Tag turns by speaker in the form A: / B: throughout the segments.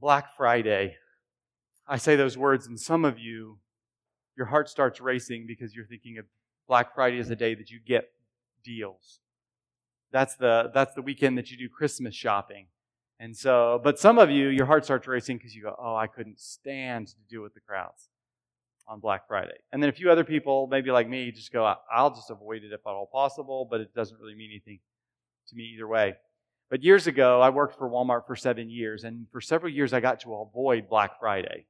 A: Black Friday. I say those words, and some of you, your heart starts racing because you're thinking of Black Friday as a day that you get deals. That's the, that's the weekend that you do Christmas shopping. And so, but some of you, your heart starts racing because you go, oh, I couldn't stand to deal with the crowds on Black Friday. And then a few other people, maybe like me, just go, I'll just avoid it if at all possible, but it doesn't really mean anything to me either way. But years ago, I worked for Walmart for seven years, and for several years, I got to avoid Black Friday.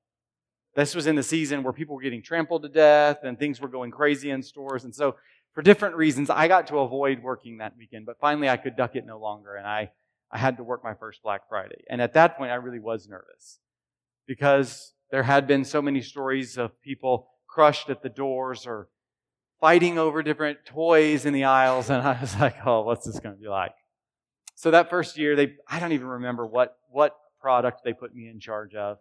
A: This was in the season where people were getting trampled to death and things were going crazy in stores. And so, for different reasons, I got to avoid working that weekend. But finally, I could duck it no longer, and I, I had to work my first Black Friday. And at that point, I really was nervous because there had been so many stories of people crushed at the doors or fighting over different toys in the aisles. And I was like, oh, what's this going to be like? So that first year, they, I don't even remember what, what product they put me in charge of.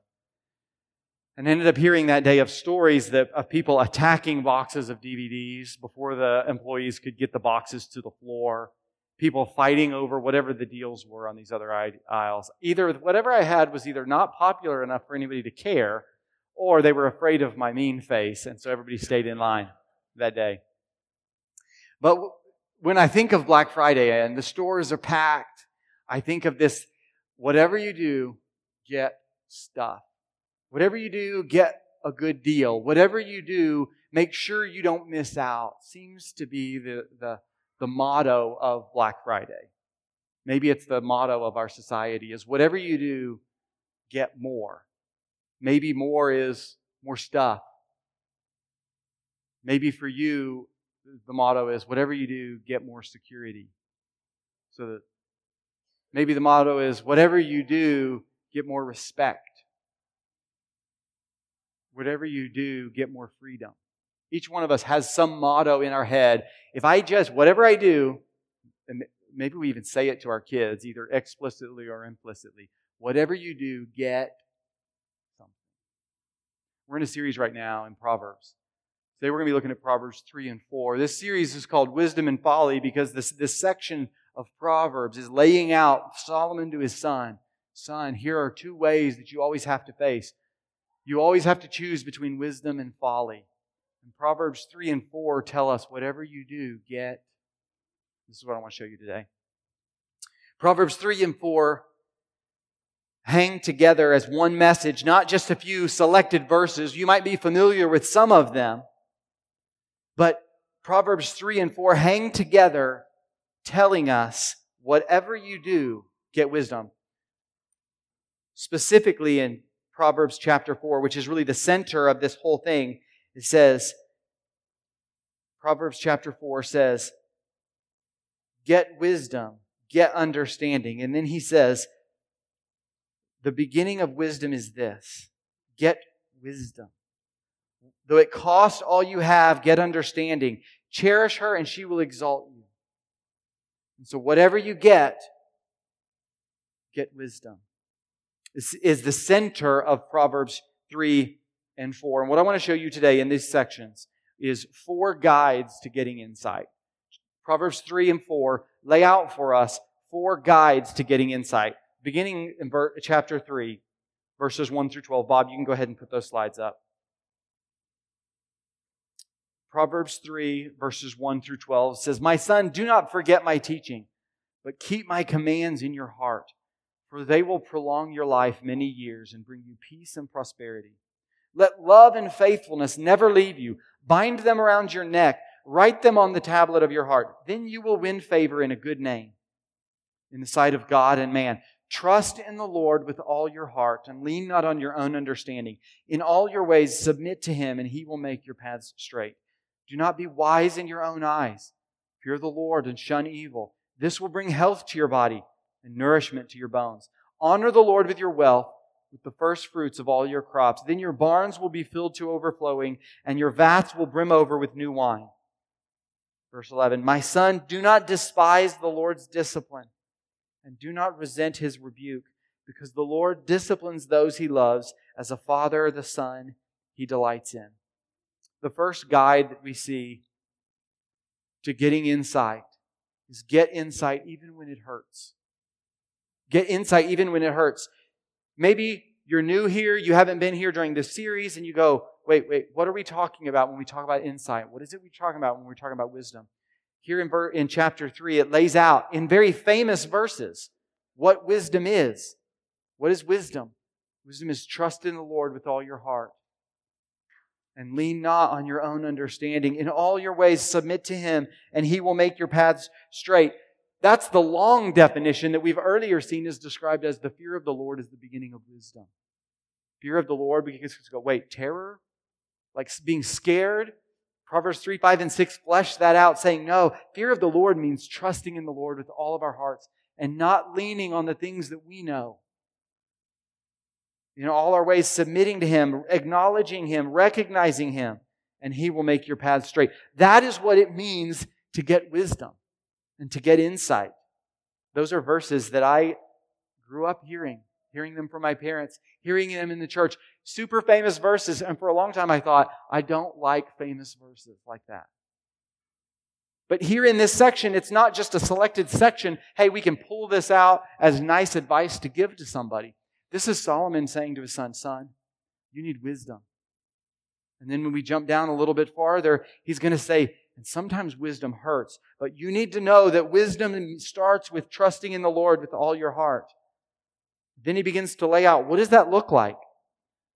A: And ended up hearing that day of stories that, of people attacking boxes of DVDs before the employees could get the boxes to the floor. People fighting over whatever the deals were on these other aisles. Either whatever I had was either not popular enough for anybody to care, or they were afraid of my mean face, and so everybody stayed in line that day. But when I think of Black Friday and the stores are packed, I think of this whatever you do, get stuff. Whatever you do, get a good deal. Whatever you do, make sure you don't miss out. Seems to be the, the, the motto of Black Friday. Maybe it's the motto of our society is whatever you do, get more. Maybe more is more stuff. Maybe for you, the motto is whatever you do, get more security. So that maybe the motto is whatever you do, get more respect. Whatever you do, get more freedom. Each one of us has some motto in our head. If I just, whatever I do, and maybe we even say it to our kids, either explicitly or implicitly, whatever you do, get something. We're in a series right now in Proverbs. Today we're going to be looking at Proverbs 3 and 4. This series is called Wisdom and Folly because this, this section of Proverbs is laying out Solomon to his son. Son, here are two ways that you always have to face. You always have to choose between wisdom and folly. And Proverbs 3 and 4 tell us whatever you do, get. This is what I want to show you today. Proverbs 3 and 4 hang together as one message, not just a few selected verses. You might be familiar with some of them. But Proverbs 3 and 4 hang together, telling us whatever you do, get wisdom. Specifically in Proverbs chapter 4, which is really the center of this whole thing, it says, Proverbs chapter 4 says, Get wisdom, get understanding. And then he says, The beginning of wisdom is this get wisdom. Though it cost all you have, get understanding. Cherish her and she will exalt you. And so whatever you get, get wisdom. This is the center of Proverbs 3 and 4. And what I want to show you today in these sections is four guides to getting insight. Proverbs 3 and 4 lay out for us four guides to getting insight. Beginning in chapter 3, verses 1 through 12. Bob, you can go ahead and put those slides up. Proverbs 3, verses 1 through 12 says, My son, do not forget my teaching, but keep my commands in your heart, for they will prolong your life many years and bring you peace and prosperity. Let love and faithfulness never leave you. Bind them around your neck, write them on the tablet of your heart. Then you will win favor and a good name in the sight of God and man. Trust in the Lord with all your heart and lean not on your own understanding. In all your ways, submit to him, and he will make your paths straight. Do not be wise in your own eyes. Fear the Lord and shun evil. This will bring health to your body and nourishment to your bones. Honor the Lord with your wealth, with the first fruits of all your crops. Then your barns will be filled to overflowing, and your vats will brim over with new wine. Verse 11 My son, do not despise the Lord's discipline, and do not resent his rebuke, because the Lord disciplines those he loves, as a father the son he delights in the first guide that we see to getting insight is get insight even when it hurts. Get insight even when it hurts. Maybe you're new here, you haven't been here during this series, and you go, wait, wait, what are we talking about when we talk about insight? What is it we're talking about when we're talking about wisdom? Here in, ver- in chapter 3, it lays out in very famous verses what wisdom is. What is wisdom? Wisdom is trust in the Lord with all your heart. And lean not on your own understanding. In all your ways, submit to Him, and He will make your paths straight. That's the long definition that we've earlier seen is described as the fear of the Lord is the beginning of wisdom. Fear of the Lord, because go, wait, terror? Like being scared? Proverbs 3, 5, and 6 flesh that out, saying, no, fear of the Lord means trusting in the Lord with all of our hearts and not leaning on the things that we know. In all our ways, submitting to Him, acknowledging Him, recognizing Him, and He will make your path straight. That is what it means to get wisdom and to get insight. Those are verses that I grew up hearing, hearing them from my parents, hearing them in the church. Super famous verses. And for a long time, I thought, I don't like famous verses like that. But here in this section, it's not just a selected section. Hey, we can pull this out as nice advice to give to somebody. This is Solomon saying to his son, Son, you need wisdom. And then when we jump down a little bit farther, he's going to say, and sometimes wisdom hurts, but you need to know that wisdom starts with trusting in the Lord with all your heart. Then he begins to lay out what does that look like?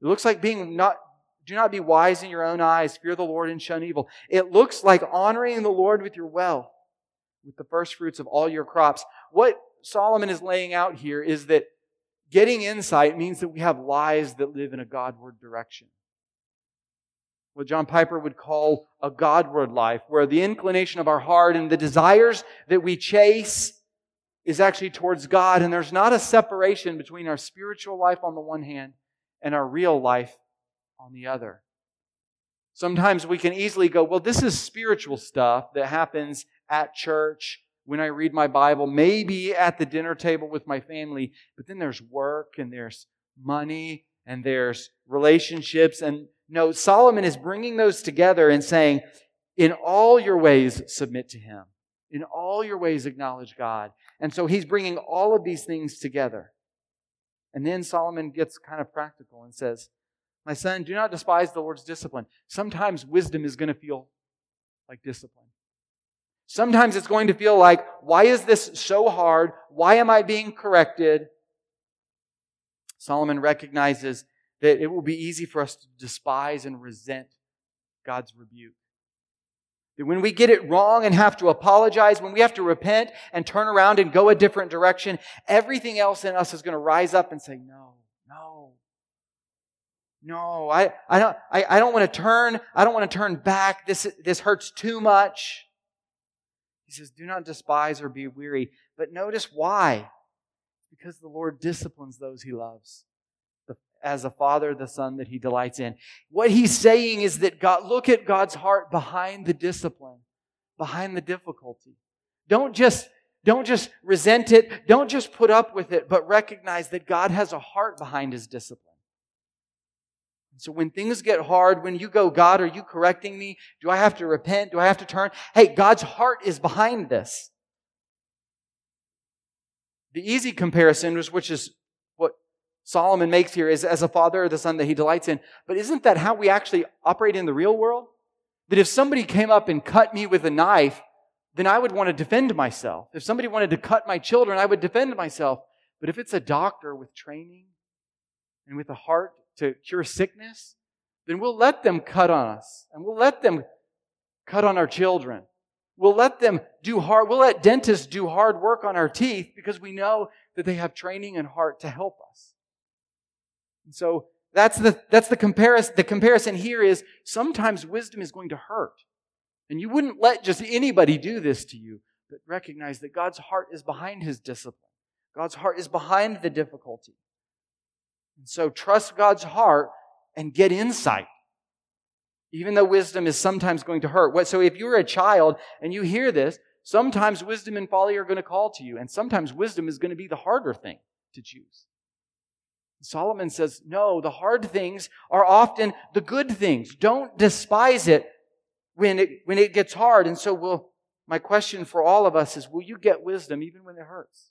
A: It looks like being not, do not be wise in your own eyes, fear the Lord and shun evil. It looks like honoring the Lord with your wealth, with the first fruits of all your crops. What Solomon is laying out here is that getting insight means that we have lives that live in a Godward direction what John Piper would call a Godward life, where the inclination of our heart and the desires that we chase is actually towards God, and there's not a separation between our spiritual life on the one hand and our real life on the other. Sometimes we can easily go, well, this is spiritual stuff that happens at church, when I read my Bible, maybe at the dinner table with my family, but then there's work and there's money and there's relationships and no, Solomon is bringing those together and saying, in all your ways, submit to him. In all your ways, acknowledge God. And so he's bringing all of these things together. And then Solomon gets kind of practical and says, My son, do not despise the Lord's discipline. Sometimes wisdom is going to feel like discipline. Sometimes it's going to feel like, why is this so hard? Why am I being corrected? Solomon recognizes that it will be easy for us to despise and resent God's rebuke. That when we get it wrong and have to apologize, when we have to repent and turn around and go a different direction, everything else in us is going to rise up and say, no, no, no, I, I don't, I, I don't want to turn, I don't want to turn back. This, this hurts too much. He says, do not despise or be weary. But notice why. Because the Lord disciplines those he loves as a father the son that he delights in. What he's saying is that God, look at God's heart behind the discipline, behind the difficulty. Don't just, don't just resent it. Don't just put up with it, but recognize that God has a heart behind his discipline. So when things get hard, when you go, God, are you correcting me? Do I have to repent? Do I have to turn? Hey, God's heart is behind this. The easy comparison, which is what Solomon makes here is as a father or the son that he delights in. But isn't that how we actually operate in the real world? That if somebody came up and cut me with a knife, then I would want to defend myself. If somebody wanted to cut my children, I would defend myself. But if it's a doctor with training and with a heart to cure sickness, then we'll let them cut on us and we'll let them cut on our children. We'll let them do hard, we'll let dentists do hard work on our teeth because we know that they have training and heart to help us. And so that's the, that's the comparison. The comparison here is sometimes wisdom is going to hurt. And you wouldn't let just anybody do this to you, but recognize that God's heart is behind his discipline. God's heart is behind the difficulty. So trust God's heart and get insight. Even though wisdom is sometimes going to hurt. So if you're a child and you hear this, sometimes wisdom and folly are going to call to you, and sometimes wisdom is going to be the harder thing to choose. Solomon says, no, the hard things are often the good things. Don't despise it when it, when it gets hard. And so will, my question for all of us is, will you get wisdom even when it hurts?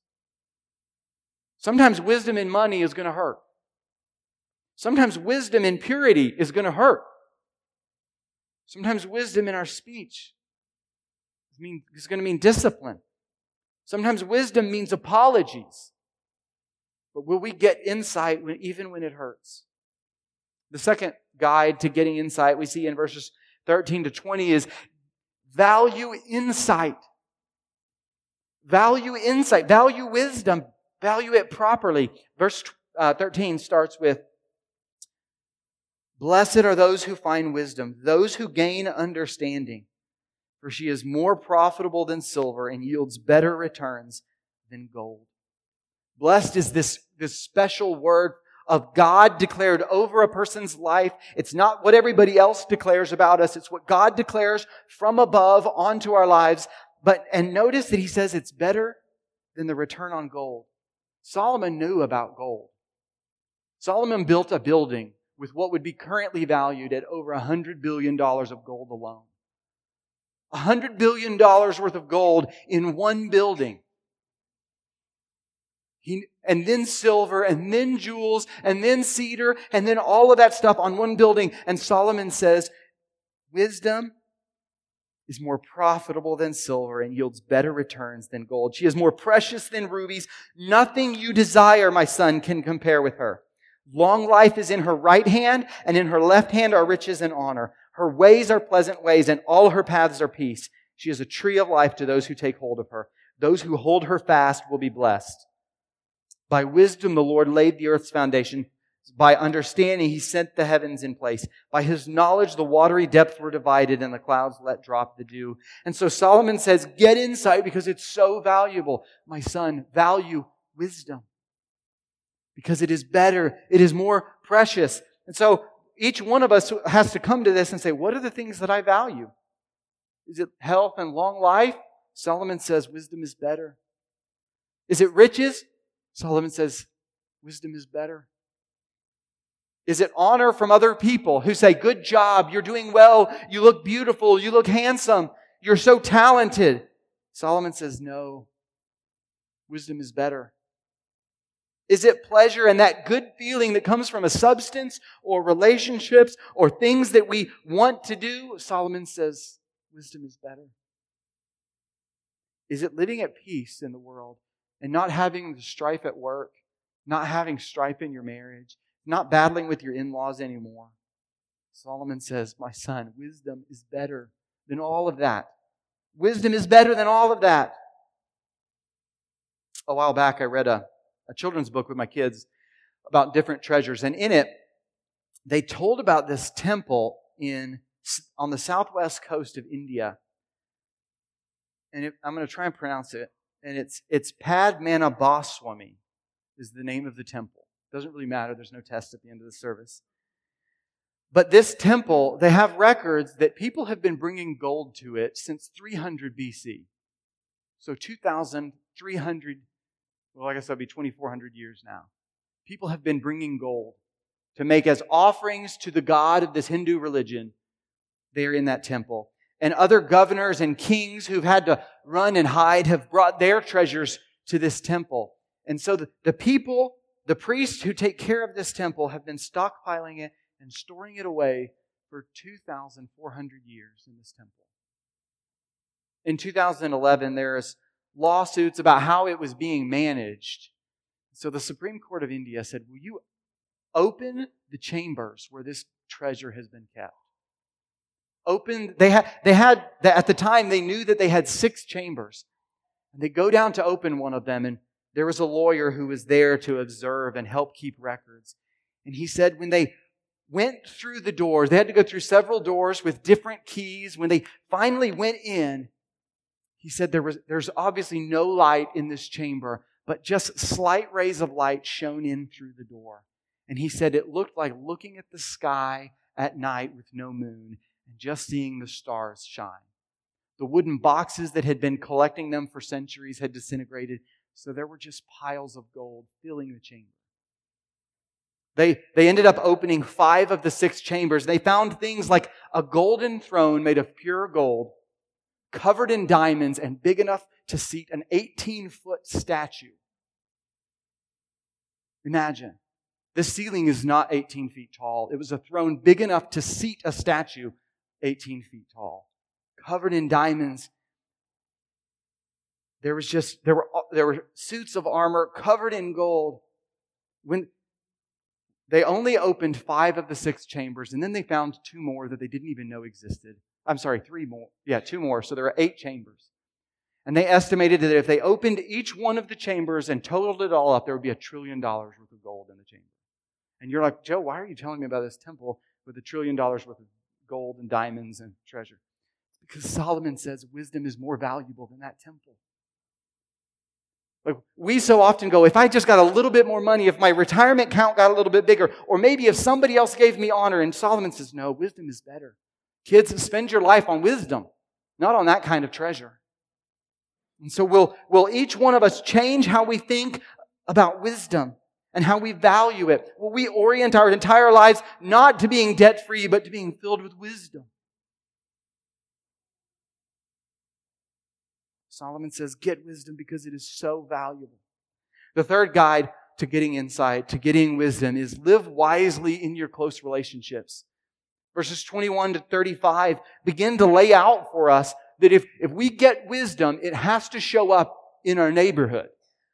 A: Sometimes wisdom in money is going to hurt. Sometimes wisdom in purity is going to hurt. Sometimes wisdom in our speech is going to mean discipline. Sometimes wisdom means apologies. But will we get insight when, even when it hurts? The second guide to getting insight we see in verses 13 to 20 is value insight. Value insight. Value wisdom. Value it properly. Verse uh, 13 starts with Blessed are those who find wisdom, those who gain understanding, for she is more profitable than silver and yields better returns than gold. Blessed is this, this special word of God declared over a person's life. It's not what everybody else declares about us. It's what God declares from above onto our lives. But, and notice that he says it's better than the return on gold. Solomon knew about gold. Solomon built a building with what would be currently valued at over $100 billion of gold alone. $100 billion worth of gold in one building. He, and then silver, and then jewels, and then cedar, and then all of that stuff on one building. And Solomon says, wisdom is more profitable than silver and yields better returns than gold. She is more precious than rubies. Nothing you desire, my son, can compare with her. Long life is in her right hand, and in her left hand are riches and honor. Her ways are pleasant ways, and all her paths are peace. She is a tree of life to those who take hold of her. Those who hold her fast will be blessed. By wisdom, the Lord laid the earth's foundation. By understanding, he sent the heavens in place. By his knowledge, the watery depths were divided and the clouds let drop the dew. And so Solomon says, get insight because it's so valuable. My son, value wisdom because it is better, it is more precious. And so each one of us has to come to this and say, what are the things that I value? Is it health and long life? Solomon says wisdom is better. Is it riches? Solomon says wisdom is better. Is it honor from other people who say, good job, you're doing well, you look beautiful, you look handsome, you're so talented? Solomon says, no. Wisdom is better. Is it pleasure and that good feeling that comes from a substance or relationships or things that we want to do? Solomon says wisdom is better. Is it living at peace in the world and not having the strife at work, not having strife in your marriage, not battling with your in laws anymore? Solomon says, My son, wisdom is better than all of that. Wisdom is better than all of that. A while back, I read a a children's book with my kids about different treasures. And in it, they told about this temple in, on the southwest coast of India. And it, I'm going to try and pronounce it. And it's, it's Padmanabhaswamy is the name of the temple. Doesn't really matter. There's no test at the end of the service. But this temple, they have records that people have been bringing gold to it since 300 BC. So 2,300 well, like I said, be 2,400 years now. People have been bringing gold to make as offerings to the God of this Hindu religion there in that temple. And other governors and kings who've had to run and hide have brought their treasures to this temple. And so the, the people, the priests who take care of this temple have been stockpiling it and storing it away for 2,400 years in this temple. In 2011, there is lawsuits about how it was being managed. So the Supreme Court of India said, Will you open the chambers where this treasure has been kept? Open, they had, they had, at the time, they knew that they had six chambers. And they go down to open one of them, and there was a lawyer who was there to observe and help keep records. And he said when they went through the doors, they had to go through several doors with different keys. When they finally went in, he said there was, there's obviously no light in this chamber, but just slight rays of light shone in through the door. And he said it looked like looking at the sky at night with no moon and just seeing the stars shine. The wooden boxes that had been collecting them for centuries had disintegrated, so there were just piles of gold filling the chamber. They, they ended up opening five of the six chambers. They found things like a golden throne made of pure gold covered in diamonds and big enough to seat an 18 foot statue. Imagine. The ceiling is not 18 feet tall. It was a throne big enough to seat a statue 18 feet tall, covered in diamonds. There was just, there were, there were suits of armor covered in gold. When they only opened five of the six chambers, and then they found two more that they didn't even know existed. I'm sorry, three more. Yeah, two more. So there are eight chambers. And they estimated that if they opened each one of the chambers and totaled it all up, there would be a trillion dollars worth of gold in the chamber. And you're like, Joe, why are you telling me about this temple with a trillion dollars worth of gold and diamonds and treasure? Because Solomon says wisdom is more valuable than that temple. Like we so often go, if I just got a little bit more money, if my retirement count got a little bit bigger, or maybe if somebody else gave me honor. And Solomon says, no, wisdom is better. Kids, spend your life on wisdom, not on that kind of treasure. And so will, will each one of us change how we think about wisdom? and how we value it. Will we orient our entire lives not to being debt free, but to being filled with wisdom? Solomon says, Get wisdom because it is so valuable. The third guide to getting insight, to getting wisdom, is live wisely in your close relationships. Verses 21 to 35 begin to lay out for us that if, if we get wisdom, it has to show up in our neighborhood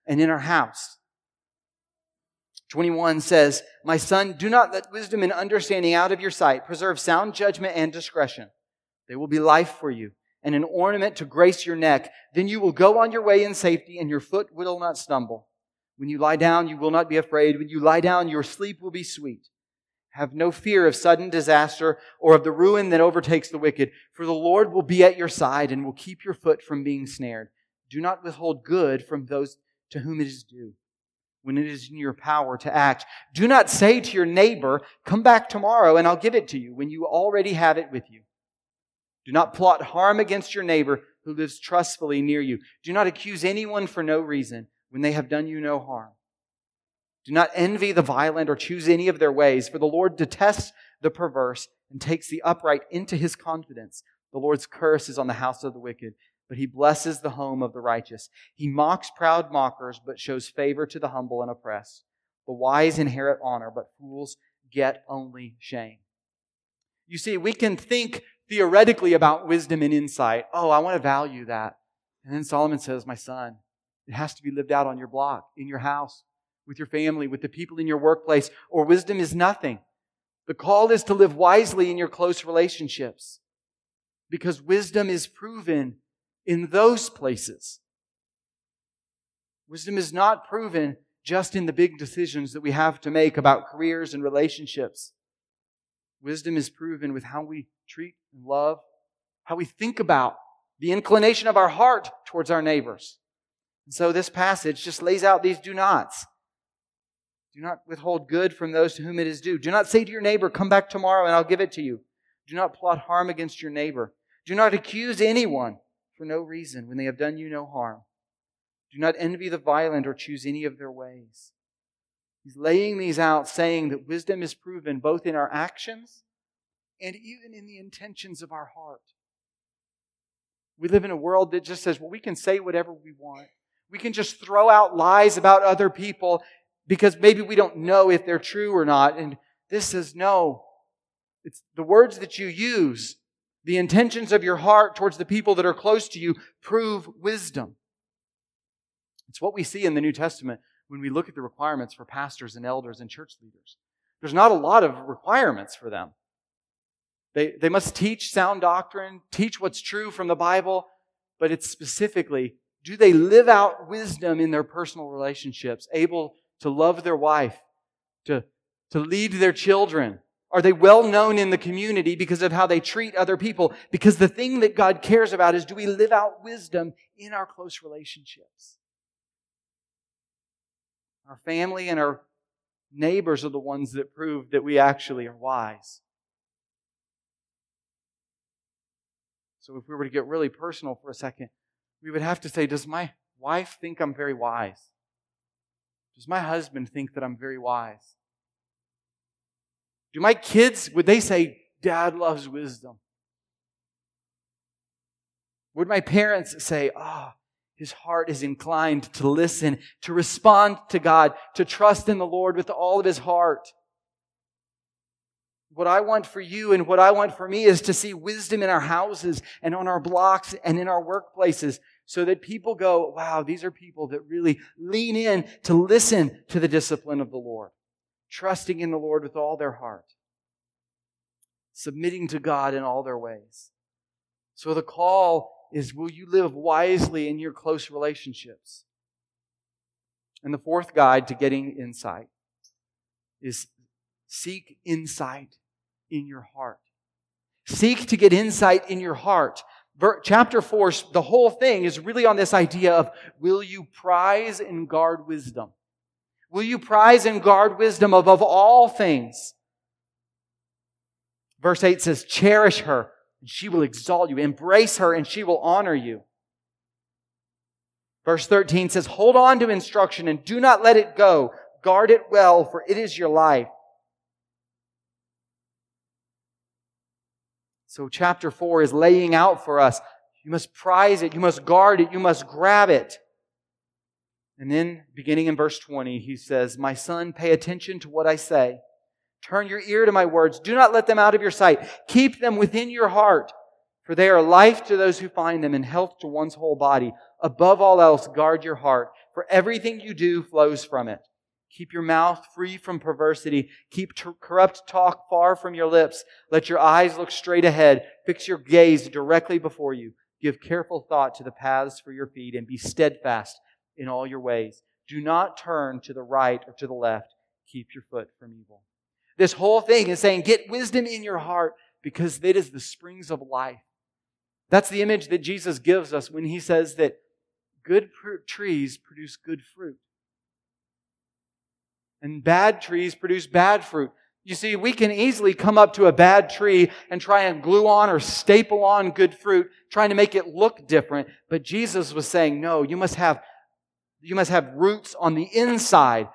A: and in our house. 21 says, My son, do not let wisdom and understanding out of your sight. Preserve sound judgment and discretion. They will be life for you and an ornament to grace your neck. Then you will go on your way in safety and your foot will not stumble. When you lie down, you will not be afraid. When you lie down, your sleep will be sweet. Have no fear of sudden disaster or of the ruin that overtakes the wicked, for the Lord will be at your side and will keep your foot from being snared. Do not withhold good from those to whom it is due when it is in your power to act. Do not say to your neighbor, Come back tomorrow and I'll give it to you when you already have it with you. Do not plot harm against your neighbor who lives trustfully near you. Do not accuse anyone for no reason when they have done you no harm. Do not envy the violent or choose any of their ways, for the Lord detests the perverse and takes the upright into his confidence. The Lord's curse is on the house of the wicked, but he blesses the home of the righteous. He mocks proud mockers, but shows favor to the humble and oppressed. The wise inherit honor, but fools get only shame. You see, we can think theoretically about wisdom and insight. Oh, I want to value that. And then Solomon says, My son, it has to be lived out on your block, in your house, with your family, with the people in your workplace, or wisdom is nothing. The call is to live wisely in your close relationships because wisdom is proven in those places. Wisdom is not proven just in the big decisions that we have to make about careers and relationships. Wisdom is proven with how we treat and love, how we think about the inclination of our heart towards our neighbors. And so this passage just lays out these do nots. Do not withhold good from those to whom it is due. Do not say to your neighbor, Come back tomorrow and I'll give it to you. Do not plot harm against your neighbor. Do not accuse anyone for no reason when they have done you no harm. Do not envy the violent or choose any of their ways. He's laying these out, saying that wisdom is proven both in our actions and even in the intentions of our heart. We live in a world that just says, well, we can say whatever we want. We can just throw out lies about other people because maybe we don't know if they're true or not. And this says, no. It's the words that you use the intentions of your heart towards the people that are close to you prove wisdom. It's what we see in the New Testament when we look at the requirements for pastors and elders and church leaders. There's not a lot of requirements for them. They, they must teach sound doctrine, teach what's true from the Bible, but it's specifically do they live out wisdom in their personal relationships, able to love their wife, to, to lead their children, are they well known in the community because of how they treat other people? Because the thing that God cares about is do we live out wisdom in our close relationships? Our family and our neighbors are the ones that prove that we actually are wise. So if we were to get really personal for a second, we would have to say, Does my wife think I'm very wise? Does my husband think that I'm very wise? Do my kids, would they say, Dad loves wisdom? Would my parents say, Ah, oh, his heart is inclined to listen, to respond to God, to trust in the Lord with all of his heart. What I want for you and what I want for me is to see wisdom in our houses and on our blocks and in our workplaces so that people go, wow, these are people that really lean in to listen to the discipline of the Lord, trusting in the Lord with all their heart, submitting to God in all their ways. So the call is will you live wisely in your close relationships? And the fourth guide to getting insight is seek insight in your heart. Seek to get insight in your heart. Chapter 4, the whole thing is really on this idea of will you prize and guard wisdom? Will you prize and guard wisdom above all things? Verse 8 says, cherish her and she will exalt you. Embrace her and she will honor you. Verse 13 says, Hold on to instruction and do not let it go. Guard it well, for it is your life. So, chapter 4 is laying out for us you must prize it, you must guard it, you must grab it. And then, beginning in verse 20, he says, My son, pay attention to what I say. Turn your ear to my words. Do not let them out of your sight. Keep them within your heart, for they are life to those who find them and health to one's whole body. Above all else, guard your heart, for everything you do flows from it. Keep your mouth free from perversity. Keep t- corrupt talk far from your lips. Let your eyes look straight ahead. Fix your gaze directly before you. Give careful thought to the paths for your feet and be steadfast in all your ways. Do not turn to the right or to the left. Keep your foot from evil. This whole thing is saying, get wisdom in your heart because it is the springs of life. That's the image that Jesus gives us when he says that good pr- trees produce good fruit. And bad trees produce bad fruit. You see, we can easily come up to a bad tree and try and glue on or staple on good fruit, trying to make it look different. But Jesus was saying, no, you must have, you must have roots on the inside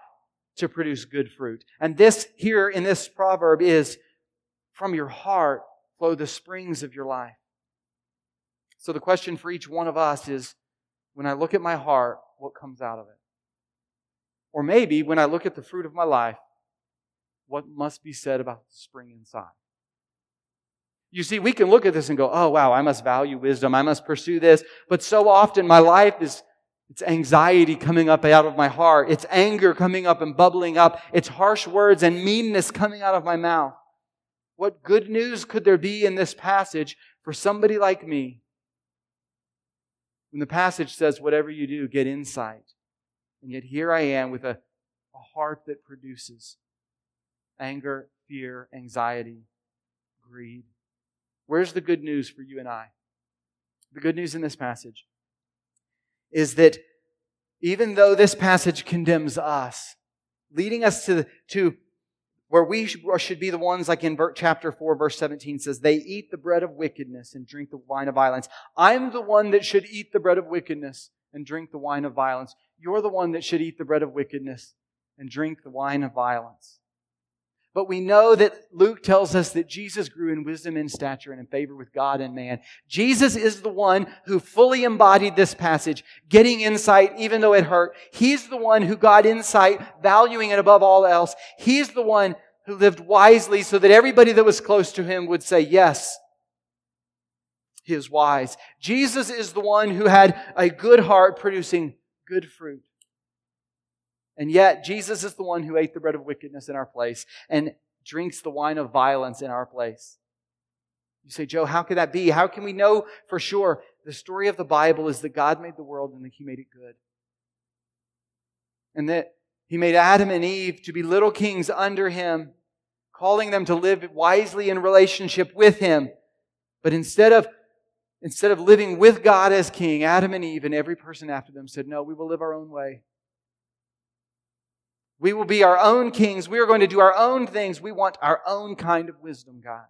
A: to produce good fruit. And this here in this proverb is from your heart flow the springs of your life. So the question for each one of us is when I look at my heart, what comes out of it? Or maybe when I look at the fruit of my life, what must be said about the spring inside? You see, we can look at this and go, oh, wow, I must value wisdom. I must pursue this. But so often my life is it's anxiety coming up out of my heart. It's anger coming up and bubbling up. It's harsh words and meanness coming out of my mouth. What good news could there be in this passage for somebody like me? When the passage says, whatever you do, get insight. And yet here I am with a, a heart that produces anger, fear, anxiety, greed. Where's the good news for you and I? The good news in this passage is that even though this passage condemns us, leading us to, to where we should be the ones, like in chapter 4, verse 17 says, they eat the bread of wickedness and drink the wine of violence. I'm the one that should eat the bread of wickedness and drink the wine of violence. You're the one that should eat the bread of wickedness and drink the wine of violence. But we know that Luke tells us that Jesus grew in wisdom and stature and in favor with God and man. Jesus is the one who fully embodied this passage, getting insight even though it hurt. He's the one who got insight, valuing it above all else. He's the one who lived wisely so that everybody that was close to him would say, yes, he is wise. Jesus is the one who had a good heart producing good fruit. And yet, Jesus is the one who ate the bread of wickedness in our place and drinks the wine of violence in our place. You say, Joe, how could that be? How can we know for sure? The story of the Bible is that God made the world and that He made it good. And that He made Adam and Eve to be little kings under Him, calling them to live wisely in relationship with Him. But instead of Instead of living with God as king, Adam and Eve and every person after them said, No, we will live our own way. We will be our own kings. We are going to do our own things. We want our own kind of wisdom, God.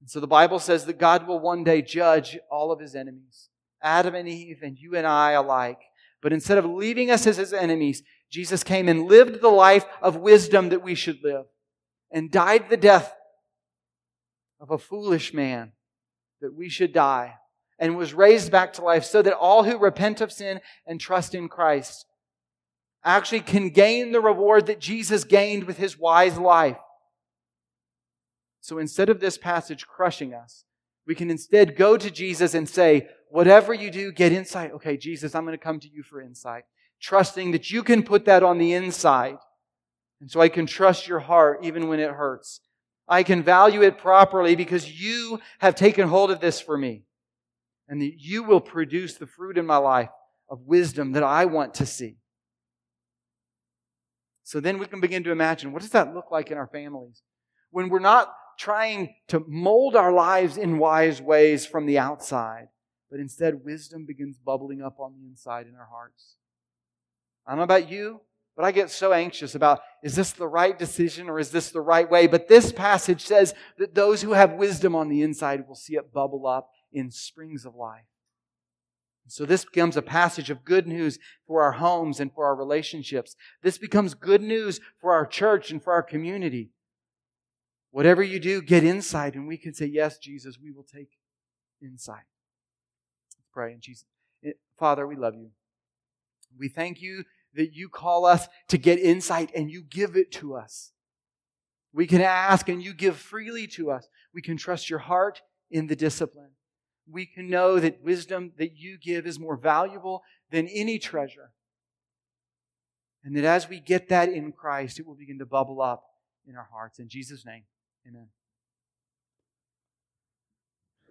A: And so the Bible says that God will one day judge all of his enemies, Adam and Eve, and you and I alike. But instead of leaving us as his enemies, Jesus came and lived the life of wisdom that we should live and died the death of a foolish man that we should die and was raised back to life so that all who repent of sin and trust in Christ actually can gain the reward that Jesus gained with his wise life. So instead of this passage crushing us, we can instead go to Jesus and say, whatever you do, get insight. Okay, Jesus, I'm going to come to you for insight, trusting that you can put that on the inside. And so I can trust your heart even when it hurts. I can value it properly because you have taken hold of this for me and that you will produce the fruit in my life of wisdom that I want to see. So then we can begin to imagine what does that look like in our families? When we're not trying to mold our lives in wise ways from the outside, but instead wisdom begins bubbling up on the inside in our hearts. I don't know about you, but I get so anxious about is this the right decision or is this the right way? But this passage says that those who have wisdom on the inside will see it bubble up in springs of life. So this becomes a passage of good news for our homes and for our relationships. This becomes good news for our church and for our community. Whatever you do, get insight, and we can say, Yes, Jesus, we will take insight. Let's pray in Jesus. Father, we love you. We thank you that you call us to get insight and you give it to us. We can ask and you give freely to us. We can trust your heart in the discipline we can know that wisdom that you give is more valuable than any treasure. And that as we get that in Christ, it will begin to bubble up in our hearts. In Jesus' name, amen.